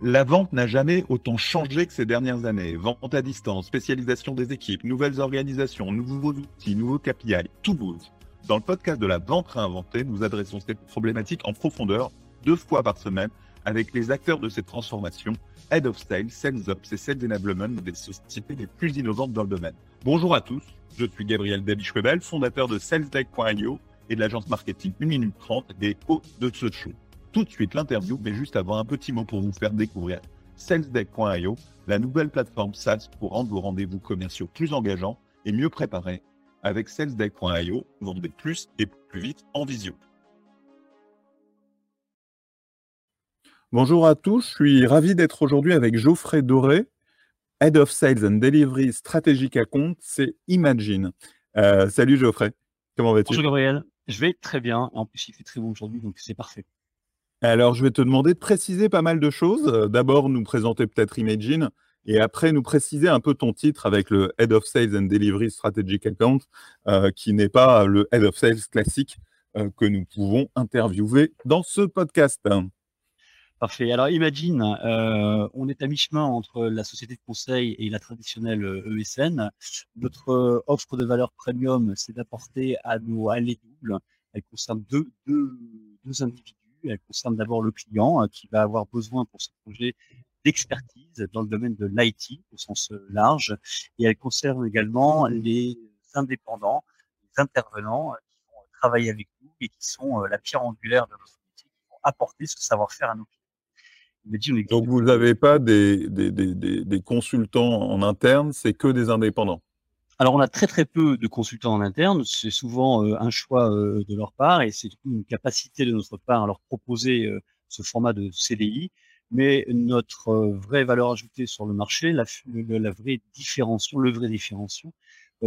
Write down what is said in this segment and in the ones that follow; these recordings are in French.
La vente n'a jamais autant changé que ces dernières années. Vente à distance, spécialisation des équipes, nouvelles organisations, nouveaux outils, nouveaux KPI, tout bouge. Dans le podcast de la vente réinventée, nous adressons cette problématique en profondeur deux fois par semaine avec les acteurs de cette transformation, Head of Sales, Sales Ops et Sales Enablement des sociétés les plus innovantes dans le domaine. Bonjour à tous, je suis Gabriel Dabichwebel, fondateur de SalesDeck.io et de l'agence marketing 1 minute 30 des hôtes de ce show tout de suite l'interview, mais juste avant un petit mot pour vous faire découvrir salesdeck.io, la nouvelle plateforme SaaS pour rendre vos rendez-vous commerciaux plus engageants et mieux préparés. Avec salesdeck.io, vendez plus et plus vite en visio. Bonjour à tous, je suis ravi d'être aujourd'hui avec Geoffrey Doré, Head of Sales and Delivery Strategic Account, c'est Imagine. Euh, salut Geoffrey, comment vas-tu? Bonjour Gabriel, je vais très bien, en plus il fait très bon aujourd'hui, donc c'est parfait. Alors, je vais te demander de préciser pas mal de choses. Euh, d'abord, nous présenter peut-être Imagine et après nous préciser un peu ton titre avec le Head of Sales and Delivery Strategic Account, euh, qui n'est pas le Head of Sales classique euh, que nous pouvons interviewer dans ce podcast. Parfait. Alors, Imagine, on est à mi-chemin entre la société de conseil et la traditionnelle ESN. E Notre offre de valeur premium, c'est d'apporter à nos allées doubles. Elle concerne deux, individus elle concerne d'abord le client euh, qui va avoir besoin pour ce projet d'expertise dans le domaine de l'IT au sens euh, large. Et elle concerne également les indépendants, les intervenants euh, qui vont travailler avec nous et qui sont la pierre angulaire de notre métier, qui vont apporter ce savoir-faire à nos clients. Donc vous n'avez pas des, des, des, des, consultants en interne, c'est que des indépendants? Alors, on a très très peu de consultants en interne. C'est souvent euh, un choix euh, de leur part et c'est une capacité de notre part à leur proposer euh, ce format de CDI. Mais notre vraie valeur ajoutée sur le marché, la, la vraie différenciation, le vrai différenciation,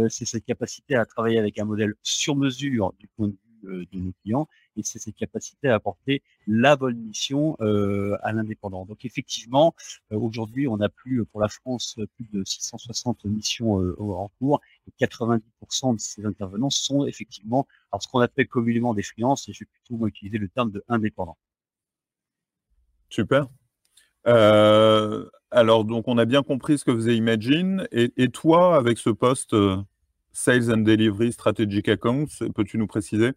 c'est cette capacité à travailler avec un modèle sur mesure du point de vue de nos clients et c'est cette capacité à apporter la bonne mission euh, à l'indépendant. Donc effectivement, euh, aujourd'hui, on a plus pour la France plus de 660 missions euh, en cours et 90% de ces intervenants sont effectivement alors ce qu'on appelle communément des freelances et je vais plutôt utiliser le terme de indépendant. Super. alors, donc, on a bien compris ce que faisait Imagine. Et, et toi, avec ce poste Sales and Delivery Strategic Accounts, peux-tu nous préciser?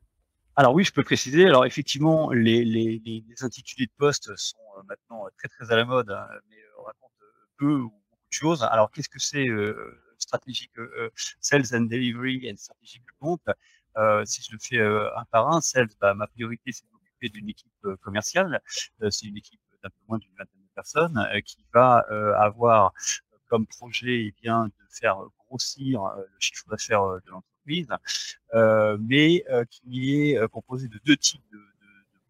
Alors oui, je peux préciser. Alors effectivement, les, les, les, intitulés de poste sont euh, maintenant euh, très très à la mode, hein, mais euh, on raconte peu ou beaucoup de choses. Alors qu'est-ce que c'est euh, stratégique sales and delivery and strategic compte Si je le fais un par un, sales, bah, ma priorité c'est de m'occuper d'une équipe commerciale. c'est une équipe d'un peu moins d'une vingtaine de personnes qui va avoir comme projet eh bien de faire grossir le chiffre d'affaires de l'entreprise euh, mais euh, qui est euh, composé de deux types de,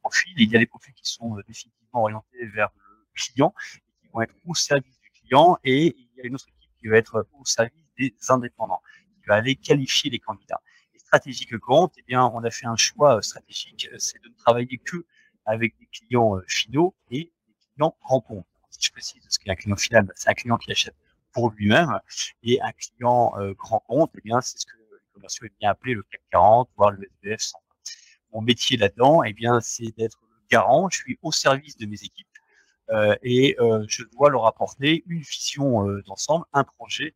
profils. Il y a des profils qui sont définitivement orientés vers le client, qui vont être au service du client, et il y a une autre équipe qui va être au service des indépendants, qui va aller qualifier les candidats. Et stratégique compte, eh bien, on a fait un choix stratégique, c'est de ne travailler que avec des clients finaux et des clients comptes. Si je précise ce qu'est un client final, c'est un client qui achète pour lui-même, et un client grand compte, eh bien, c'est ce que commerciaux est bien appelé le CAC 40, voire le SBF 100. Mon métier là-dedans, eh bien, c'est d'être le garant. Je suis au service de mes équipes euh, et euh, je dois leur apporter une vision euh, d'ensemble, un projet,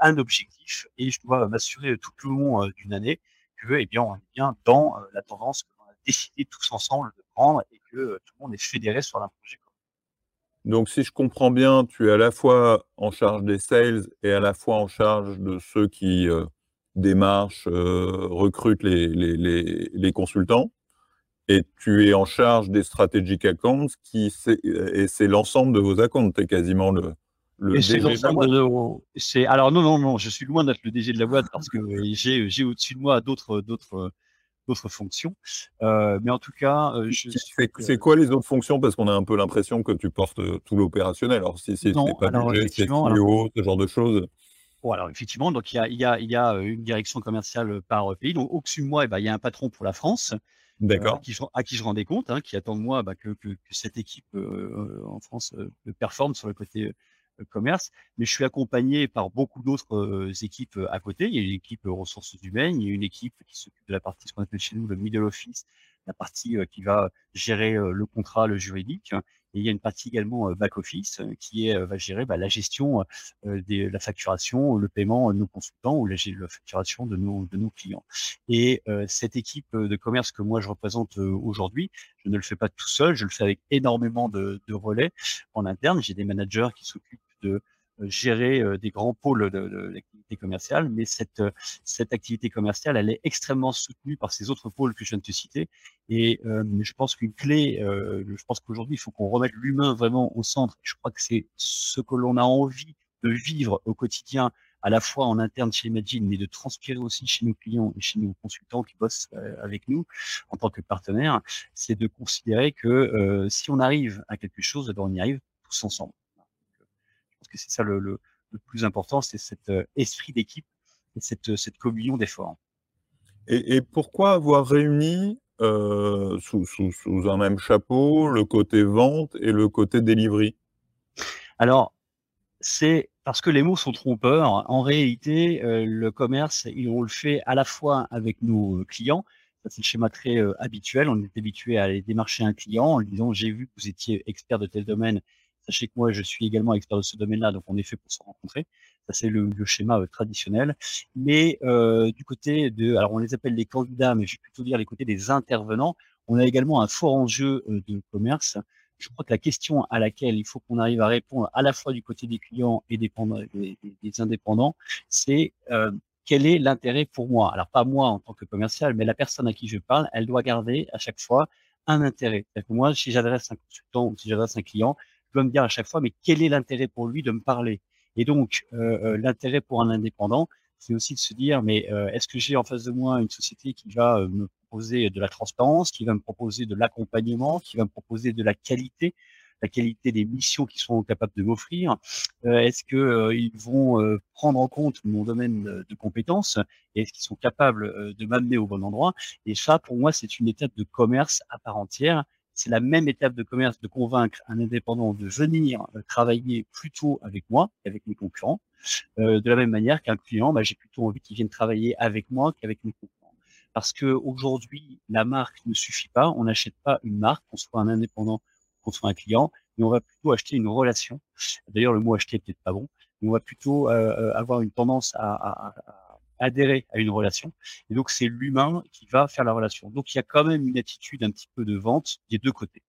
un objectif, et je dois m'assurer tout le long d'une année que, eh bien, on est bien dans la tendance que l'on a décidé tous ensemble de prendre et que tout le monde est fédéré sur un projet donc, si je comprends bien, tu es à la fois en charge des sales et à la fois en charge de ceux qui démarche, euh, recrute les, les, les, les, consultants, et tu es en charge des strategic accounts, qui et c'est l'ensemble de vos accounts, tu es quasiment le, le DG de la boîte. alors non, non, non, je suis loin d'être le DG de la boîte parce que j'ai, au-dessus de moi d'autres, d'autres, d'autres fonctions. Euh, mais en tout cas, euh, c'est, quoi les autres fonctions? Parce qu'on a un peu l'impression que tu portes tout l'opérationnel. Alors si c'est, c'est pas alors, budget, c'est CEO, ce genre de choses. Bon, alors effectivement, donc il y a, il y a, il y a une direction commerciale par pays. Donc au-dessus de moi, eh ben, il y a un patron pour la France. D'accord. à, qui je, à, qui je, rendais compte, hein, qui attend de moi bah, que, que, que, cette équipe euh, en France euh, performe sur le côté commerce. Mais je suis accompagné par beaucoup d'autres équipes à côté. Il y a une équipe ressources humaines, il y a une équipe qui s'occupe de la partie ce qu'on appelle chez nous le middle office, la partie qui va gérer le contrat, le juridique. Et il y a une partie également back-office qui est, va gérer bah, la gestion de la facturation, le paiement de nos consultants ou la, la facturation de nos, de nos clients. Et cette équipe de commerce que moi je représente aujourd'hui, je ne le fais pas tout seul, je le fais avec énormément de, de relais en interne. J'ai des managers qui s'occupent de gérer des grands pôles l'activité commerciale, mais cette, cette activité commerciale, elle est extrêmement soutenue par ces autres pôles que je viens de te citer. Et je pense qu'une clé, je pense qu'aujourd'hui, il faut qu'on remette l'humain vraiment au centre. Je crois que c'est ce que l'on a envie de vivre au quotidien, à la fois en interne chez Imagine, mais de transpirer aussi chez nos clients et chez nos consultants qui bossent avec nous en tant que partenaires, c'est de considérer que si on arrive à quelque chose, eh ben, on y arrive tous ensemble que c'est ça le, plus important, c'est cet euh, esprit d'équipe et cette, cette communion d'efforts. Et, pourquoi avoir réuni euh, sous, un même chapeau le côté vente et le côté delivery? Alors, c'est parce que les mots sont trompeurs. En réalité, euh, le commerce, on le fait à la fois avec nos clients. C'est le schéma très habituel. On est habitué à aller démarcher un client en lui disant j'ai vu que vous étiez expert de tel domaine Sachez que moi, je suis également expert de ce domaine-là, donc on est fait pour se rencontrer. Ça, c'est le, schéma euh, traditionnel. Mais euh, du côté de, alors on les appelle les candidats, mais je vais plutôt dire les côtés des intervenants, on a également un fort enjeu euh, de commerce. Je crois que la question à laquelle il faut qu'on arrive à répondre à la fois du côté des clients et des, des, indépendants, c'est quel est l'intérêt pour moi? Alors pas moi en tant que commercial, mais la personne à qui je parle, elle doit garder à chaque fois un intérêt. moi, si j'adresse un consultant ou si j'adresse un client, dois me dire à chaque fois, mais quel est l'intérêt pour lui de me parler? Et donc, euh, euh, l'intérêt pour un indépendant, c'est aussi de se dire, mais euh, est-ce que j'ai en face de moi une société qui va me proposer de la transparence, qui va me proposer de l'accompagnement, qui va me proposer de la qualité, la qualité des missions qu'ils sont capables de m'offrir? Est-ce que ils vont prendre en compte mon domaine de, de compétences? Et est-ce qu'ils sont capables de m'amener au bon endroit? Et ça, pour moi, c'est une étape de commerce à part entière c'est la même étape de commerce de convaincre un indépendant de venir euh, travailler plutôt avec moi qu'avec mes concurrents. Euh, de la même manière qu'un client, bah, j'ai plutôt envie qu'il vienne travailler avec moi qu'avec mes concurrents. Parce que aujourd'hui, la marque ne suffit pas. On n'achète pas une marque, qu'on soit un indépendant, qu'on soit un client, mais on va plutôt acheter une relation. D'ailleurs, le mot acheter est peut-être pas bon, mais on va plutôt euh, avoir une tendance à adhérer à une relation. Et donc, c'est l'humain qui va faire la relation. Donc, il y a quand même une attitude un petit peu de vente des deux côtés.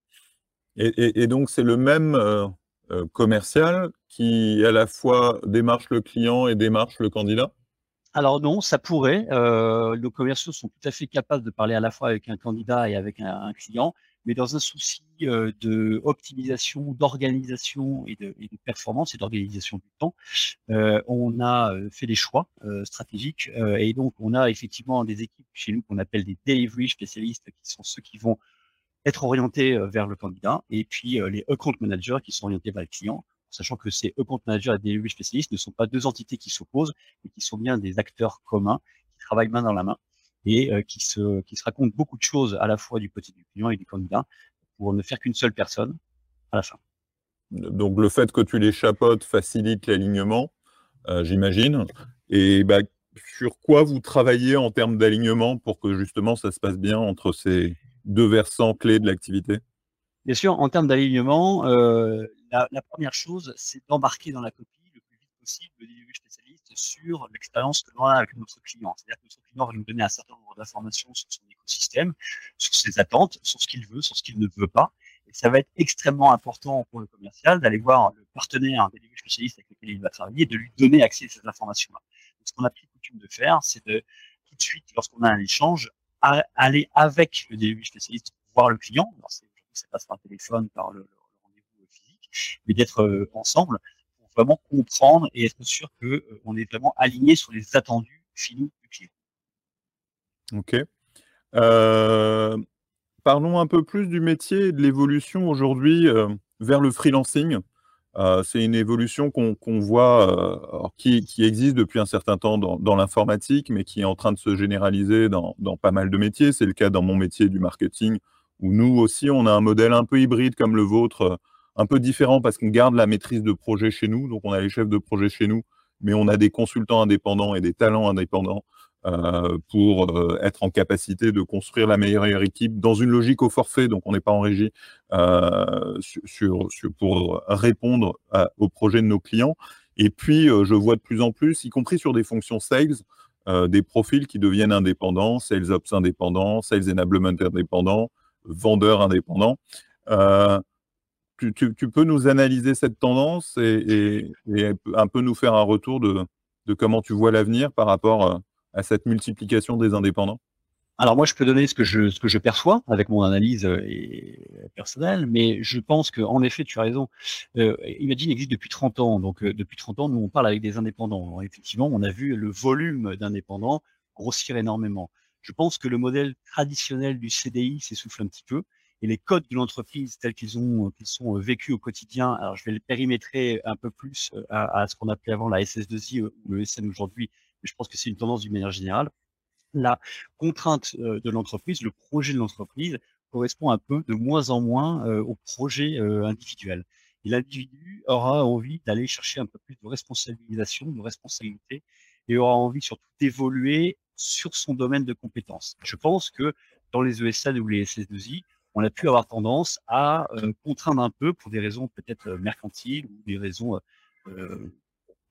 Et, donc, c'est le même euh, euh, commercial qui, à la fois, démarche le client et démarche le candidat? Alors non, ça pourrait. Euh, nos commerciaux sont tout à fait capables de parler à la fois avec un candidat et avec un client mais dans un souci euh, de optimisation, d'organisation et de, performance et d'organisation du temps, on a fait des choix stratégiques et donc on a effectivement des équipes chez nous qu'on appelle des delivery spécialistes, qui sont ceux qui vont être orientés vers le candidat, et puis les account managers qui sont orientés vers le client, sachant que ces account managers et delivery spécialistes ne sont pas deux entités qui s'opposent, mais qui sont bien des acteurs communs qui travaillent main dans la main et euh, qui, se, qui se raconte beaucoup de choses à la fois du côté du client et du candidat pour ne faire qu'une seule personne à la fin. Donc le fait que tu les chapotes facilite l'alignement, euh, j'imagine. Et bah, sur quoi vous travaillez en termes d'alignement pour que justement ça se passe bien entre ces deux versants clés de l'activité? Bien sûr, en termes d'alignement, euh, la, la, première chose, c'est d'embarquer dans la copie le plus vite possible le début sur l'expérience que l'on a avec notre client. C'est-à-dire que notre client va nous donner un certain nombre d'informations sur son écosystème, sur ses attentes, sur ce qu'il veut, sur ce qu'il ne veut pas. Et ça va être extrêmement important pour le commercial d'aller voir le partenaire, délégué spécialiste avec lequel il va travailler, et de lui donner accès à ces informations-là. Ce qu'on a pris coutume de faire, c'est de tout de suite, lorsqu'on a un échange, aller avec le délégué spécialiste voir le client. Alors, ça passe par téléphone, par le, le rendez-vous physique, mais d'être euh, ensemble vraiment comprendre et être sûr que euh, est vraiment aligné sur les attendus finaux du client. Ok. Euh, parlons un peu plus du métier et de l'évolution aujourd'hui euh, vers le freelancing. c'est une évolution qu'on voit, qui, existe depuis un certain temps dans, l'informatique, mais qui est en train de se généraliser dans pas mal de métiers. C'est le cas dans mon métier du marketing, où nous aussi, on a un modèle un peu hybride comme le vôtre un peu différent parce qu'on garde la maîtrise de projet chez nous. Donc, on a les chefs de projet chez nous, mais on a des consultants indépendants et des talents indépendants euh, pour euh, être en capacité de construire la meilleure équipe dans une logique au forfait, donc on n'est pas en régie, euh, pour répondre aux projets de nos clients. Et puis, je vois de plus en plus, y compris sur des fonctions sales, des profils qui deviennent indépendants, sales ops indépendants, sales enablement indépendants, vendeurs indépendants. Tu, tu, tu, peux nous analyser cette tendance et, et, et, un peu nous faire un retour de, de comment tu vois l'avenir par rapport à cette multiplication des indépendants? Alors moi, je peux donner ce que je, ce que je perçois avec mon analyse euh, personnelle, mais je pense que en effet, tu as raison. Euh, Imagine existe depuis 30 ans, donc euh, depuis 30 ans, nous on parle avec des indépendants. effectivement, on a vu le volume d'indépendants grossir énormément. Je pense que le modèle traditionnel du CDI s'essouffle un petit peu et les codes de l'entreprise tels qu'ils ont qu'ils sont vécus au quotidien. Alors je vais le périmétrer un peu plus à, à ce qu'on appelait avant la SS2I ou le SN aujourd'hui je pense que c'est une tendance d'une manière générale, la contrainte euh, de l'entreprise, le projet de l'entreprise correspond un peu de moins en moins euh, au projet euh, individuel. Et l'individu aura envie d'aller chercher un peu plus de responsabilisation, de responsabilité, et aura envie surtout d'évoluer sur son domaine de compétences. Je pense que dans les ESN ou les SS2I, on a pu avoir tendance à contraindre un peu pour des raisons peut-être mercantiles ou des raisons euh,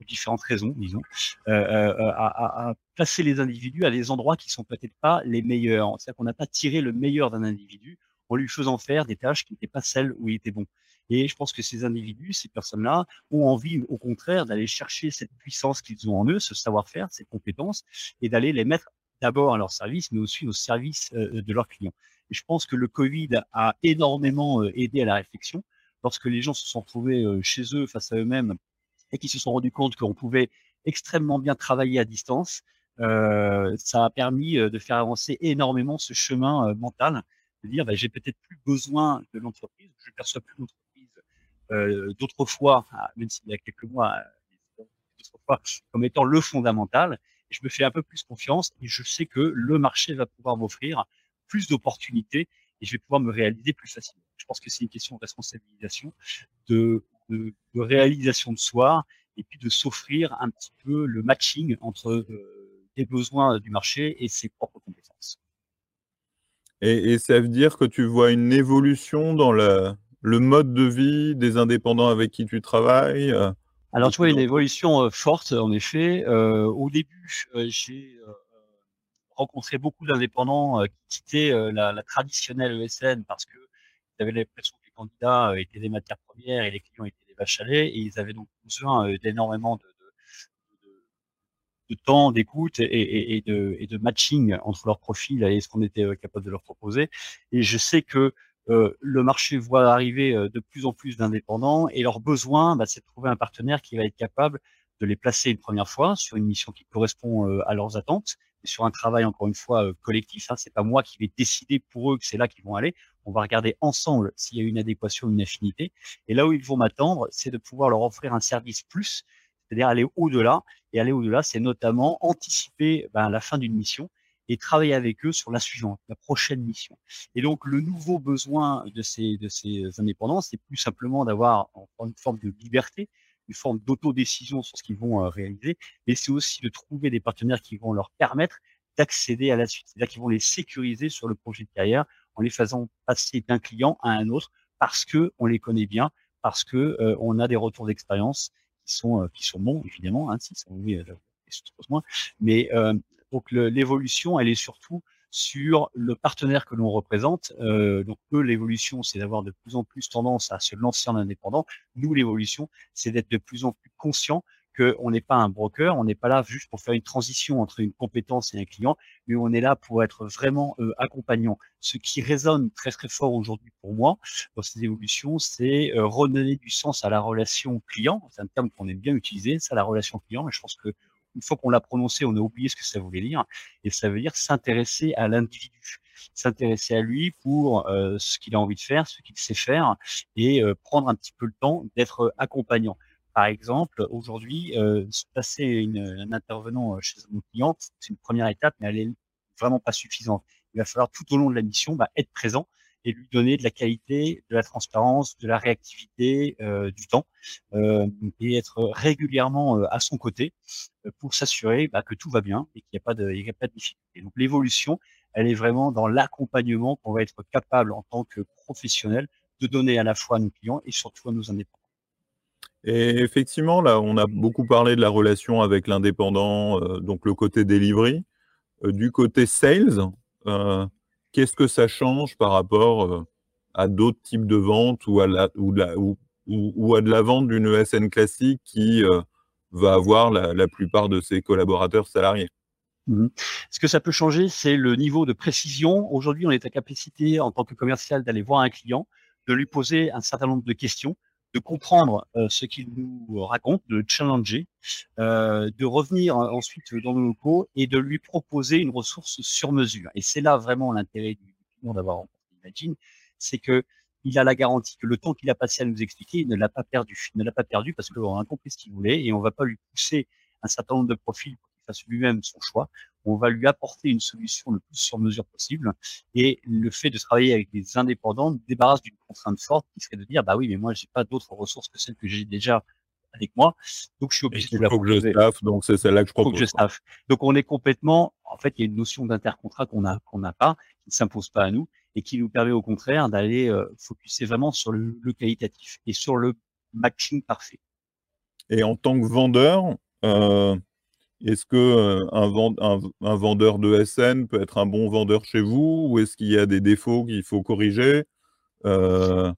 différentes raisons, disons, euh, euh, euh, à, à, placer les individus à des endroits qui sont peut-être pas les meilleurs. C'est-à-dire qu'on n'a pas tiré le meilleur d'un individu en lui faisant faire des tâches qui n'étaient pas celles où il était bon. Et je pense que ces individus, ces personnes-là, ont envie, au contraire, d'aller chercher cette puissance qu'ils ont en eux, ce savoir-faire, ces compétences, et d'aller les mettre d'abord à leur service, mais aussi au service de leurs clients. Je pense que le Covid a énormément aidé à la réflexion. Lorsque les gens se sont retrouvés chez eux, face à eux-mêmes, et qui se sont rendus compte qu'on pouvait extrêmement bien travailler à distance. Euh, ça a permis euh, de faire avancer énormément ce chemin euh, mental, de dire bah, j'ai peut-être plus besoin de l'entreprise, je perçois plus l'entreprise euh, d'autrefois, ah, même s'il y a quelques mois, comme étant le fondamental. Je me fais un peu plus confiance et je sais que le marché va pouvoir m'offrir plus d'opportunités et je vais pouvoir me réaliser plus facilement. Je pense que c'est une question de responsabilisation, de de, réalisation de soi et puis de s'offrir un petit peu le matching entre euh, les besoins du marché et ses propres compétences. Et, ça veut dire que tu vois une évolution dans le, le, mode de vie des indépendants avec qui tu travailles euh, Alors, tu vois une évolution euh, forte, en effet. au début, j'ai rencontré beaucoup d'indépendants qui quittaient la, la, traditionnelle ESN parce que ils avaient l'impression candidats euh, étaient des matières premières et les clients étaient des vaches à lait, et ils avaient donc besoin euh, d'énormément de, temps, d'écoute et, de, matching entre leurs profils et ce qu'on était euh, capable de leur proposer. Et je sais que le marché voit arriver de plus en plus d'indépendants et leur besoin, bah, c'est de trouver un partenaire qui va être capable de les placer une première fois sur une mission qui correspond à leurs attentes sur un travail encore une fois collectif. Hein, c'est pas moi qui vais décider pour eux que c'est là qu'ils vont aller. On va regarder ensemble s'il y a une adéquation, une affinité. Et là où ils vont m'attendre, c'est de pouvoir leur offrir un service plus, c'est-à-dire aller au-delà. Et aller au-delà, c'est notamment anticiper ben, la fin d'une mission et travailler avec eux sur la suivante, la prochaine mission. Et donc, le nouveau besoin de ces, de ces indépendants, c'est plus simplement d'avoir une forme de liberté, une forme d'autodécision sur ce qu'ils vont euh, réaliser, mais c'est aussi de trouver des partenaires qui vont leur permettre d'accéder à la suite, c'est-à-dire qu'ils vont les sécuriser sur le projet de carrière en les faisant passer d'un client à un autre parce que on les connaît bien, parce que euh, on a des retours d'expérience qui sont euh, bons évidemment, hein, si. Mais donc l'évolution, elle est surtout sur le partenaire que l'on représente. donc eux, l'évolution, c'est d'avoir de plus en plus tendance à se lancer en indépendant. Nous, l'évolution, c'est d'être de plus en plus conscient qu'on n'est pas un broker, on n'est pas là juste pour faire une transition entre une compétence et un client, mais on est là pour être vraiment euh, accompagnant. Ce qui résonne très très fort aujourd'hui pour moi dans ces évolutions, c'est euh, redonner du sens à la relation client. C'est un terme qu'on aime bien utiliser, ça la relation client. Et je pense que une fois qu'on l'a prononcé, on a oublié ce que ça voulait dire. Et ça veut dire s'intéresser à l'individu, s'intéresser à lui pour euh, ce qu'il a envie de faire, ce qu'il sait faire, et euh, prendre un petit peu le temps d'être accompagnant. Par exemple, aujourd'hui, euh, passer une, un intervenant chez mon client, c'est une première étape, mais elle est vraiment pas suffisante. Il va falloir tout au long de la mission bah, être présent et lui donner de la qualité, de la transparence, de la réactivité, du temps, et être régulièrement à son côté pour s'assurer bah, que tout va bien et qu'il n'y a pas de, a pas de difficulté. Donc l'évolution, elle est vraiment dans l'accompagnement qu'on va être capable en tant que professionnel de donner à la fois à nos clients et surtout à nos indépendants. Et effectivement, là, on a beaucoup parlé de la relation avec l'indépendant, euh, donc le côté delivery. Euh, du côté sales, euh, qu'est-ce que ça change par rapport à d'autres types de ventes ou à, de la vente d'une ESN classique qui va avoir la, la, plupart de ses collaborateurs salariés? Mmh Ce que ça peut changer, c'est le niveau de précision. Aujourd'hui, on est à capacité en tant que commercial d'aller voir un client, de lui poser un certain nombre de questions de comprendre euh, ce qu'il nous raconte, de le challenger, euh, de revenir ensuite dans nos locaux et de lui proposer une ressource sur mesure. Et c'est là vraiment l'intérêt du client d'avoir rencontré Imagine, c'est que il a la garantie que le temps qu'il a passé à nous expliquer, ne l'a pas perdu. Il ne l'a pas perdu parce qu'on a compris ce qu'il voulait et on va pas lui pousser un certain nombre de profils fasse lui-même son choix. On va lui apporter une solution le plus sur mesure possible. Et le fait de travailler avec des indépendants débarrasse d'une contrainte forte qui serait de dire, bah oui, mais moi, j'ai pas d'autres ressources que celles que j'ai déjà avec moi. Donc, je suis obligé de la faut que je staff, donc c'est celle-là que je propose. Faut que je staff. Donc, on est complètement, en fait, il y a une notion d'intercontrat qu'on a, qu'on n'a pas, qui ne s'impose pas à nous et qui nous permet au contraire d'aller euh, focuser vraiment sur le, le, qualitatif et sur le matching parfait. Et en tant que vendeur, euh, est-ce que euh, un, vendeur de SN peut être un bon vendeur chez vous ou est-ce qu'il y a des défauts qu'il faut corriger? Euh?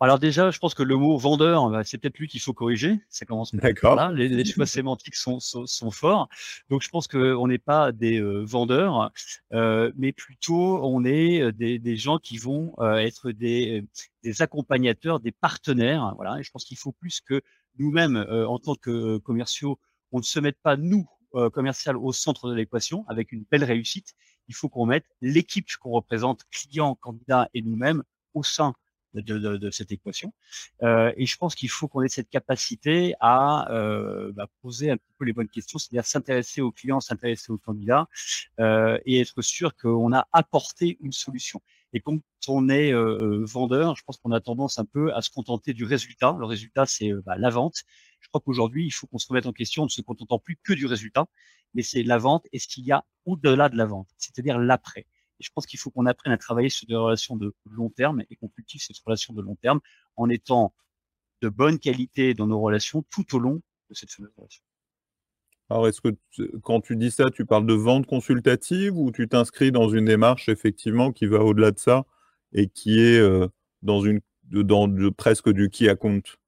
Alors déjà, je pense que le mot vendeur, bah, c'est peut-être lui qu'il faut corriger. Ça commence par là. Les, les choix sémantiques sont, sont, forts. Donc je pense qu'on n'est pas des euh, vendeurs, mais plutôt on est des, gens qui vont être des, des accompagnateurs, des partenaires. Voilà. Et je pense qu'il faut plus que nous-mêmes, en tant que commerciaux, on ne se mette pas, nous, euh, commercial, au centre de l'équation avec une belle réussite. Il faut qu'on mette l'équipe qu'on représente, clients, candidats et nous-mêmes, au sein de, cette équation. Euh, et je pense qu'il faut qu'on ait cette capacité à euh, bah, poser un peu les bonnes questions, c'est-à-dire s'intéresser aux clients, s'intéresser aux candidats et être sûr qu'on a apporté une solution. Et quand on est vendeur, je pense qu'on a tendance un peu à se contenter du résultat. Le résultat, c'est bah, la vente. Je crois qu'aujourd'hui, il faut qu'on se remette en question, en ne se contentant plus que du résultat, mais c'est la vente et ce qu'il y a au-delà de la vente, c'est-à-dire l'après. Et je pense qu'il faut qu'on apprenne à travailler sur des relations de long terme et qu'on cultive cette relation de long terme en étant de bonne qualité dans nos relations tout au long de cette fameuse relation. Alors, est-ce que quand tu dis ça, tu parles de vente consultative ou tu t'inscris dans une démarche effectivement qui va au-delà de ça et qui est euh, dans une dans presque du qui à compte?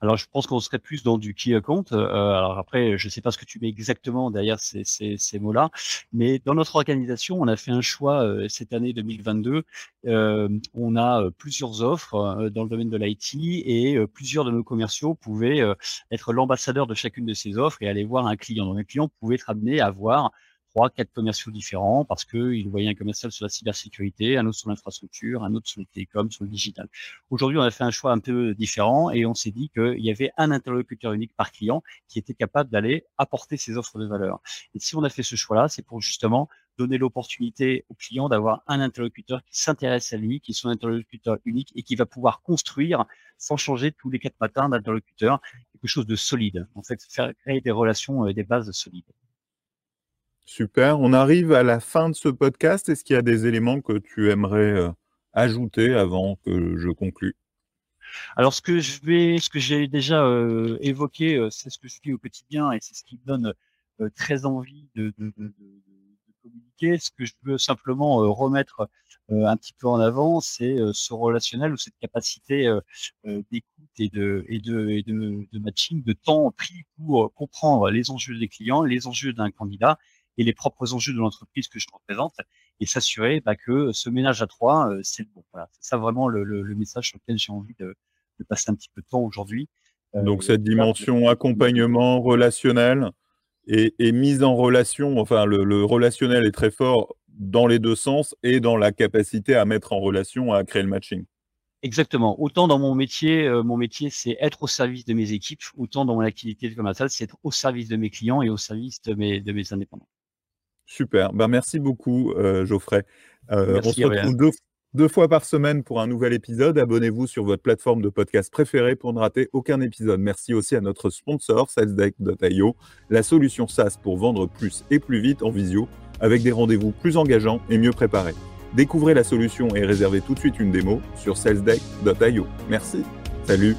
Alors, je pense qu'on serait plus dans du qui compte. Euh, alors après, je ne sais pas ce que tu mets exactement derrière ces, mots-là, mais dans notre organisation, on a fait un choix euh, cette année 2022. Euh, on a euh, plusieurs offres euh, dans le domaine de l'IT et plusieurs de nos commerciaux pouvaient être l'ambassadeur de chacune de ces offres et aller voir un client. Donc, un client pouvait être amené à voir trois, quatre commerciaux différents parce qu'ils voyaient un commercial sur la cybersécurité, un autre sur l'infrastructure, un autre sur le télécom, sur le digital. Aujourd'hui, on a fait un choix un peu différent et on s'est dit qu'il y avait un interlocuteur unique par client qui était capable d'aller apporter ses offres de valeur. Et si on a fait ce choix-là, c'est pour justement donner l'opportunité au client d'avoir un interlocuteur qui s'intéresse à lui, qui est son interlocuteur unique et qui va pouvoir construire sans changer tous les quatre matins d'interlocuteur quelque chose de solide. En fait, créer des relations et des bases solides. Super. On arrive à la fin de ce podcast. Est-ce qu'il y a des éléments que tu aimerais euh, ajouter avant que je conclue? Alors ce que je vais, ce que j'ai déjà euh, évoqué, euh, c'est ce que je fais au quotidien et c'est ce qui me donne très envie de, communiquer. Ce que je veux simplement remettre un petit peu en avant, c'est ce relationnel ou cette capacité d'écoute et de, et, et de matching, de temps pris pour comprendre les enjeux des clients, les enjeux d'un candidat et les propres enjeux de l'entreprise que je représente et s'assurer bah, que ce ménage à trois, euh, c'est le bon. Voilà, c'est ça vraiment le, le, le, message sur lequel j'ai envie de, de, passer un petit peu de temps aujourd'hui. Euh, Donc cette dimension accompagnement relationnel et, et, mise en relation, enfin le, le, relationnel est très fort dans les deux sens et dans la capacité à mettre en relation, à créer le matching. Exactement. Autant dans mon métier, euh, mon métier c'est être au service de mes équipes, autant dans mon activité de commercial, c'est être au service de mes clients et au service de mes, de mes indépendants. Super. Ben, merci beaucoup, euh, Geoffrey. Euh, on se retrouve deux fois par semaine pour un nouvel épisode. Abonnez-vous sur votre plateforme de podcast préférée pour ne rater aucun épisode. Merci aussi à notre sponsor, salesdeck.io, la solution SaaS pour vendre plus et plus vite en visio, avec des rendez-vous plus engageants et mieux préparés. Découvrez la solution et réservez tout de suite une démo sur salesdeck.io. Merci. Salut